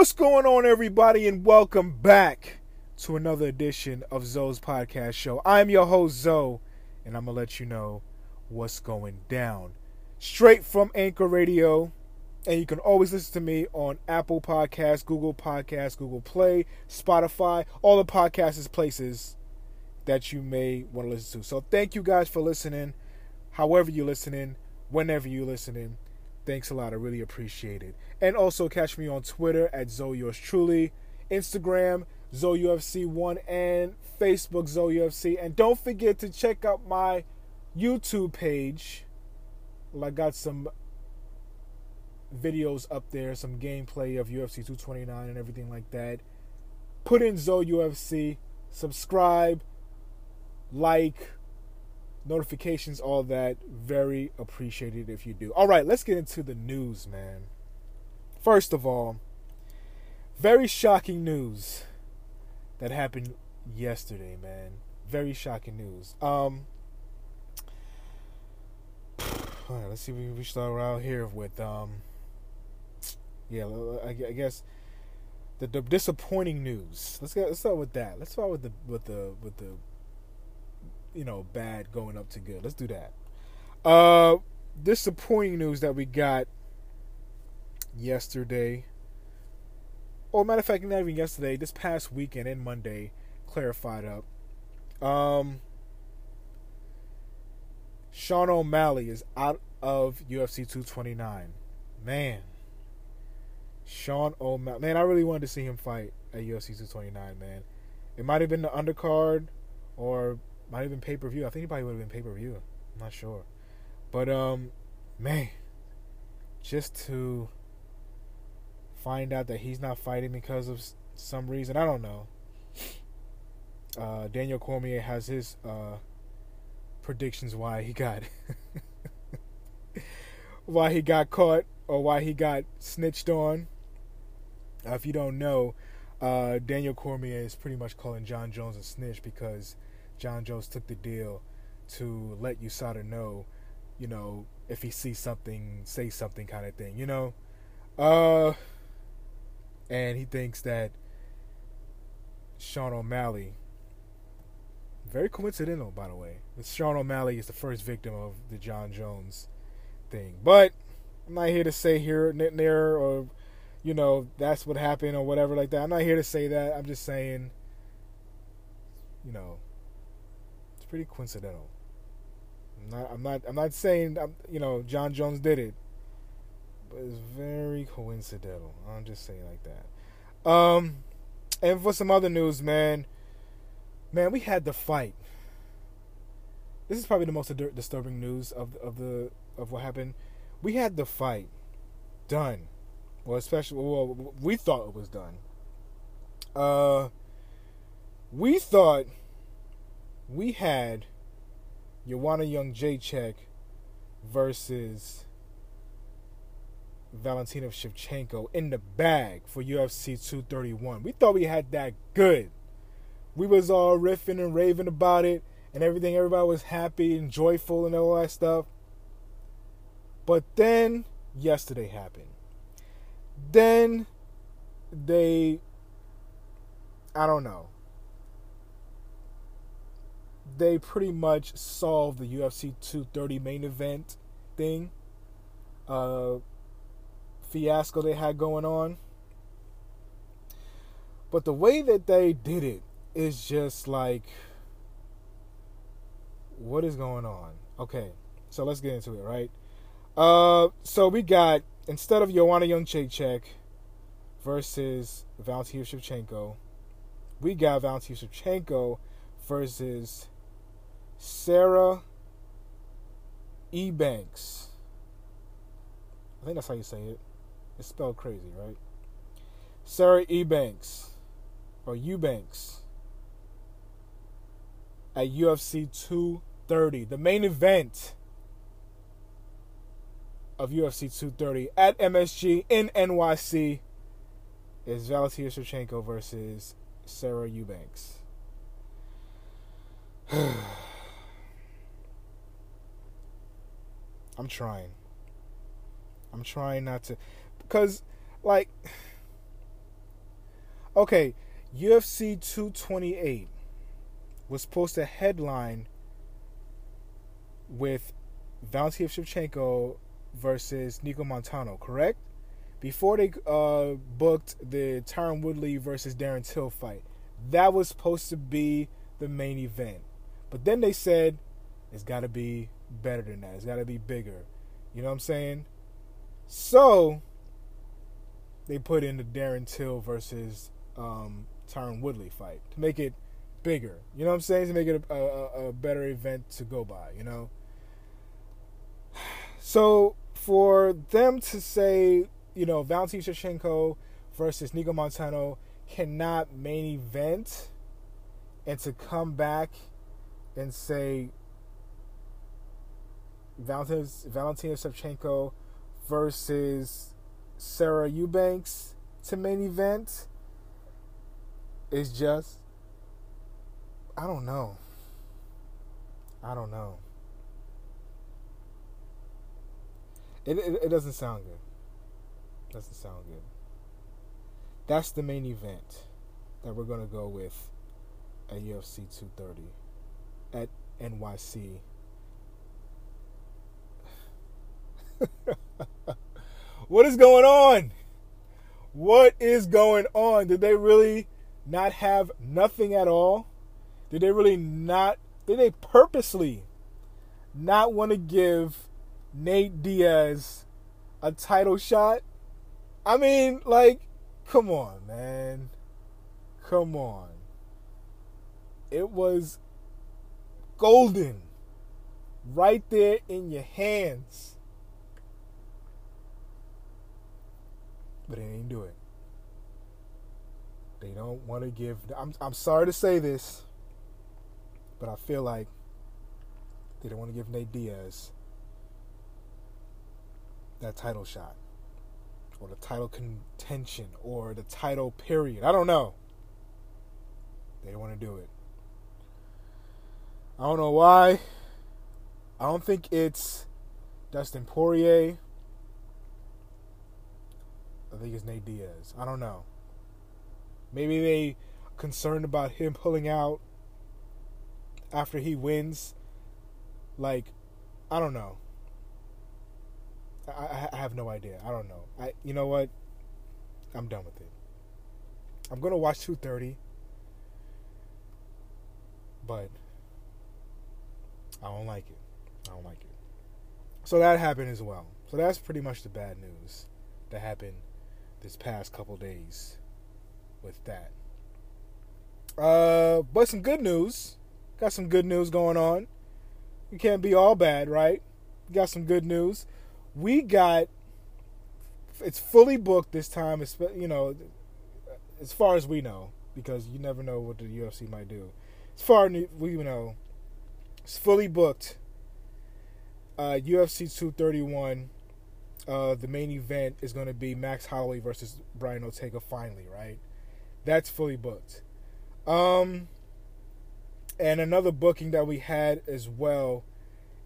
What's going on, everybody, and welcome back to another edition of Zoe's podcast show. I'm your host, Zoe, and I'm going to let you know what's going down. Straight from Anchor Radio, and you can always listen to me on Apple Podcasts, Google Podcasts, Google Play, Spotify, all the podcasts places that you may want to listen to. So thank you guys for listening, however you're listening, whenever you're listening. Thanks a lot. I really appreciate it. And also catch me on Twitter at Zoe Yours Truly, Instagram Zoe UFC One, and Facebook Zoe UFC. And don't forget to check out my YouTube page. Well, I got some videos up there, some gameplay of UFC 229 and everything like that. Put in Zoe UFC, subscribe, like, notifications, all that. Very appreciated if you do. All right, let's get into the news, man. First of all, very shocking news that happened yesterday, man. Very shocking news. Um, all right, let's see if we start around here with um, yeah, I guess the, the disappointing news. Let's get let's start with that. Let's start with the with the with the you know bad going up to good. Let's do that. Uh, disappointing news that we got yesterday. Or matter of fact, not even yesterday. This past weekend and Monday, clarified up. Um, Sean O'Malley is out of UFC 229. Man, Sean O'Malley. Man, I really wanted to see him fight at UFC 229. Man, it might have been the undercard, or might have been pay per view. I think it probably would have been pay per view. I'm not sure, but um, man, just to find out that he's not fighting because of some reason, I don't know. Uh, Daniel Cormier has his uh, predictions why he got why he got caught or why he got snitched on. Uh, if you don't know, uh, Daniel Cormier is pretty much calling Jon Jones a snitch because Jon Jones took the deal to let USADA know, you know, if he sees something, say something kind of thing, you know. Uh, and he thinks that Sean O'Malley, very coincidental, by the way, Sean O'Malley is the first victim of the Jon Jones thing. But I'm not here to say here, there, or you know, that's what happened or whatever like that. I'm not here to say that. I'm just saying, you know, pretty coincidental. I'm not. I'm not. I'm not saying. I'm, you know, Jon Jones did it, but it's very coincidental. I'm just saying like that. Um, and for some other news, man, man, we had the fight. This is probably the most disturbing news of of the of what happened. We had the fight done well, especially well, we thought it was done. Uh, we thought we had Joanna Jędrzejczyk versus Valentina Shevchenko in the bag for UFC 231. We thought we had that good. We was all riffing and raving about it and everything. Everybody was happy and joyful and all that stuff. But then yesterday happened. Then they, I don't know, they pretty much solved the UFC 230 main event thing, uh, fiasco they had going on. But the way that they did it is just like, what is going on? Okay, so let's get into it, right? Uh, so we got instead of Joanna Jędrzejczyk versus Valentina Shevchenko, we got Valentina Shevchenko versus Sarah Ebanks. I think that's how you say it. It's spelled crazy, right? Sarah Ebanks or Eubanks at UFC 230, the main event of UFC 230 at MSG in NYC is Valentina Shevchenko versus Sarah Eubanks. I'm trying. I'm trying not to because like Okay, UFC 228 was supposed to headline with Valentina Shevchenko versus Nicco Montaño, correct? Before they uh, booked the Tyron Woodley versus Darren Till fight, that was supposed to be the main event. But then they said it's got to be better than that. It's got to be bigger. You know what I'm saying? So they put in the Darren Till versus um, Tyron Woodley fight to make it bigger. You know what I'm saying? To make it a, a, a better event to go by. You know. So for them to say, you know, Valentin Shevchenko versus Nicco Montaño cannot main event, and to come back and say Valentina, Valentina Shevchenko versus Sarah Eubanks to main event is just I don't know. I don't know. It, it, it doesn't sound good. Doesn't sound good. That's the main event that we're gonna go with at UFC 230 at NYC. what is going on? What is going on? Did they really not have nothing at all? Did they really not? Did they purposely not want to give Nate Diaz a title shot? I mean, like, come on, man. Come on. It was golden right there in your hands. But they didn't do it. They don't want to give. I'm, I'm sorry to say this, but I feel like they don't want to give Nate Diaz that title shot or the title contention or the title period. I don't know. They don't want to do it. I don't know why. I don't think it's Dustin Poirier. I think it's Nate Diaz. I don't know. Maybe they concerned about him pulling out after he wins. Like, I don't know. I, I have no idea. I don't know. I you know what? I'm done with it. I'm gonna watch 2:30, but I don't like it. I don't like it. So that happened as well. So that's pretty much the bad news that happened this past couple days with that. Uh, but some good news. Got some good news going on. You can't be all bad, right? Got some good news we got it's fully booked this time. It's you know, as far as we know, because you never know what the UFC might do. As far as we know, it's fully booked. Uh, UFC 231. Uh, the main event is going to be Max Holloway versus Brian Ortega. Finally, right? That's fully booked. Um, and another booking that we had as well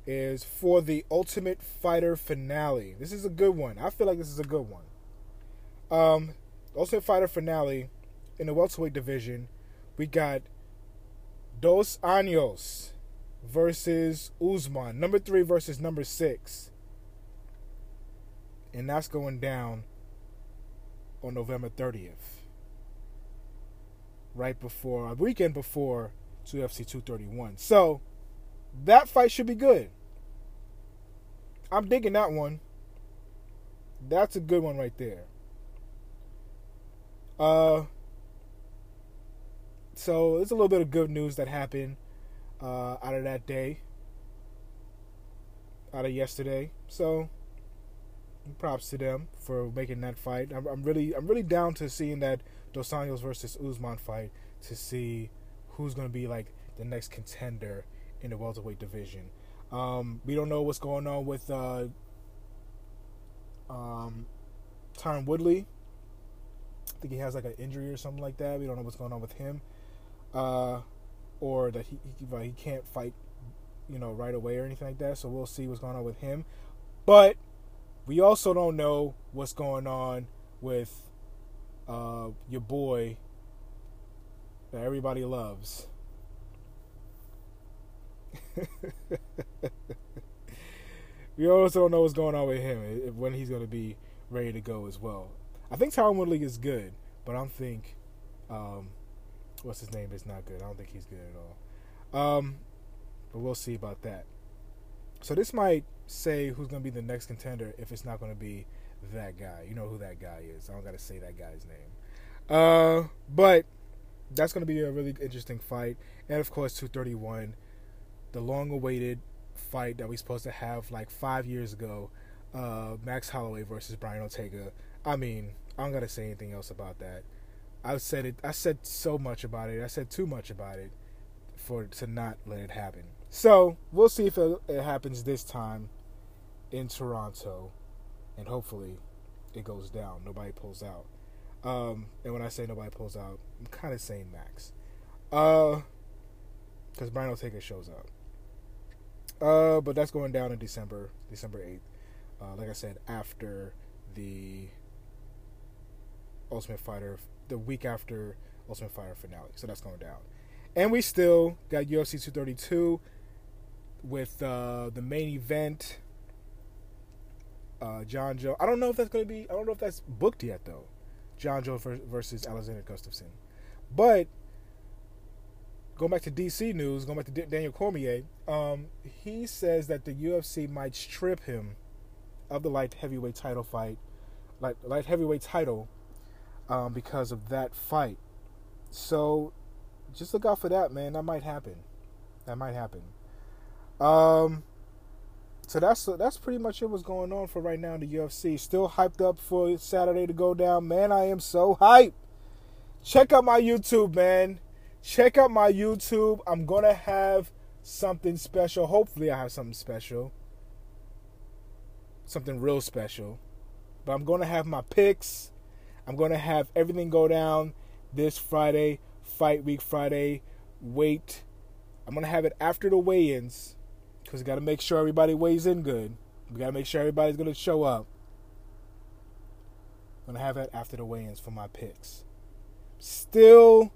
is for the Ultimate Fighter finale. This is a good one. I feel like this is a good one. Um, Ultimate Fighter finale in the welterweight division, we got Dos Anjos versus Usman, number three versus number six, and that's going down on November thirtieth, right before a weekend before UFC 231. So that fight should be good. I'm digging that one. That's a good one right there. Uh, so it's a little bit of good news that happened uh, out of that day, out of yesterday. So props to them for making that fight. I'm, I'm really, I'm really down to seeing that Dos Anjos versus Usman fight to see who's going to be like the next contender in the welterweight division. Um, we don't know what's going on with uh, um, Tyron Woodley. I think he has like an injury or something like that. We don't know what's going on with him, uh, or that he he, he can't fight, you know, right away or anything like that. So we'll see what's going on with him. But we also don't know what's going on with uh, your boy that everybody loves. we also don't know what's going on with him when he's going to be ready to go as well. I think Tyron Woodley is good, but I don't think um, what's his name is not good. I don't think he's good at all. Um, but we'll see about that. So this might say who's going to be the next contender if it's not going to be that guy. You know who that guy is. I don't got to say that guy's name. Uh, but that's going to be a really interesting fight. And of course, 231, the long-awaited fight that we supposed to have like five years ago. Uh, Max Holloway versus Brian Ortega. I mean, I don't gotta say anything else about that. I said it. I said so much about it. I said too much about it for to not let it happen. So we'll see if it, it happens this time in Toronto, and hopefully it goes down. Nobody pulls out. Um, and when I say nobody pulls out, I'm kind of saying Max, because uh, Brian Ortega shows up. Uh, but that's going down in December, December eighth. Uh, like I said, after the Ultimate Fighter, the week after Ultimate Fighter finale. So that's going down. And we still got UFC 232 with uh, the main event. Uh, Jon Jones. I don't know if that's going to be. I don't know if that's booked yet though. Jon Jones versus Alexander Gustafsson. But going back to DC news, going back to Daniel Cormier, um, he says that the UFC might strip him of the light heavyweight title fight, light light heavyweight title, um, because of that fight. So just look out for that, man. That might happen. That might happen. Um, so that's that's pretty much it. What's going on for right now in the UFC? Still hyped up for Saturday to go down, man. I am so hyped. Check out my YouTube, man. Check out my YouTube. I'm gonna have something special. Hopefully, I have something special, something real special. But I'm gonna have my picks. I'm gonna have everything go down this Friday, fight week Friday. Wait, I'm gonna have it after the weigh-ins because we got to make sure everybody weighs in good. We got to make sure everybody's going to show up. I'm going to have that after the weigh ins for my picks. Still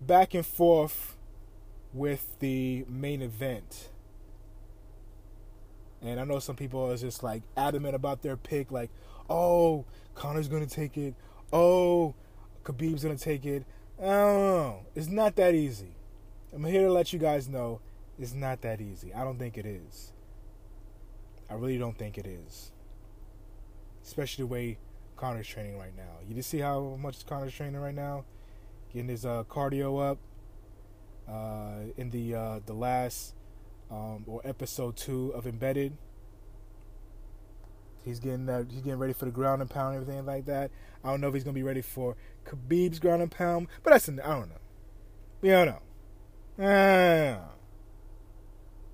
back and forth with the main event. And I know some people are just like adamant about their pick, like, oh, Conor's going to take it. Oh, Khabib's to take it. Know. It's not that easy. I'm here to let you guys know it's not that easy. I don't think it is. I really don't think it is. Especially the way Conor's training right now. You just see how much Conor's training right now? Getting his uh, cardio up. Uh, in the uh, the last um, or episode two of Embedded, he's getting that he's getting ready for the ground and pound and everything like that. I don't know if he's gonna be ready for Khabib's ground and pound, but that's an, I don't know. We don't know. I don't know.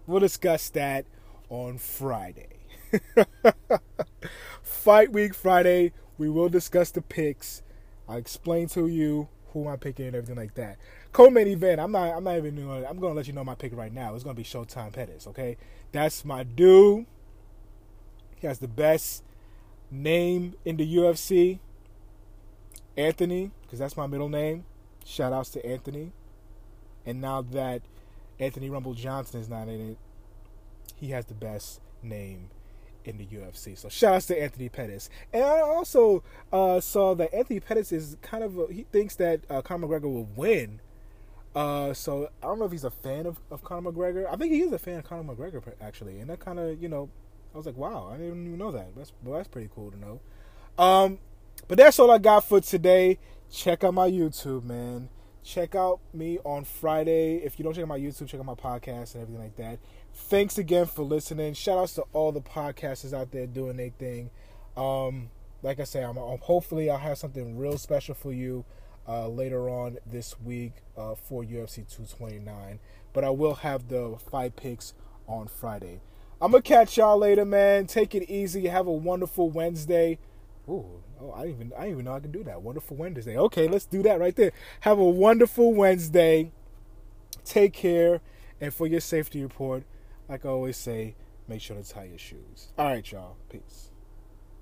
We'll discuss that on Friday. Fight week Friday, we will discuss the picks. I'll explain to you who I'm picking and everything like that. Co-main event, I'm not I'm not even doing I'm gonna let you know my pick right now. It's gonna be Showtime Pettis, okay? That's my dude. He has the best name in the UFC. Anthony, because that's my middle name. Shout outs to Anthony. And now that Anthony Rumble Johnson is not in it, he has the best name in the UFC. So shout out to Anthony Pettis. And I also uh, saw that Anthony Pettis is kind of a, he thinks that uh, Conor McGregor will win. Uh, so I don't know if he's a fan of, of Conor McGregor. I think he is a fan of Conor McGregor actually, and that kind of you know, I was like, wow, I didn't even know that. That's well, that's pretty cool to know. Um, but that's all I got for today. Check out my YouTube, man. Check out me on Friday. If you don't check out my YouTube, check out my podcast and everything like that. Thanks again for listening. Shout outs to all the podcasters out there doing their thing. Um, like I say, I'm, I'm, hopefully I'll have something real special for you uh, later on this week uh, for UFC 229. But I will have the fight picks on Friday. I'm gonna catch y'all later, man. Take it easy. Have a wonderful Wednesday. Ooh, oh, I even I even know I can do that. Wonderful Wednesday. Okay, let's do that right there. Have a wonderful Wednesday. Take care, and for your safety report, like I always say, make sure to tie your shoes. All right, y'all. Peace.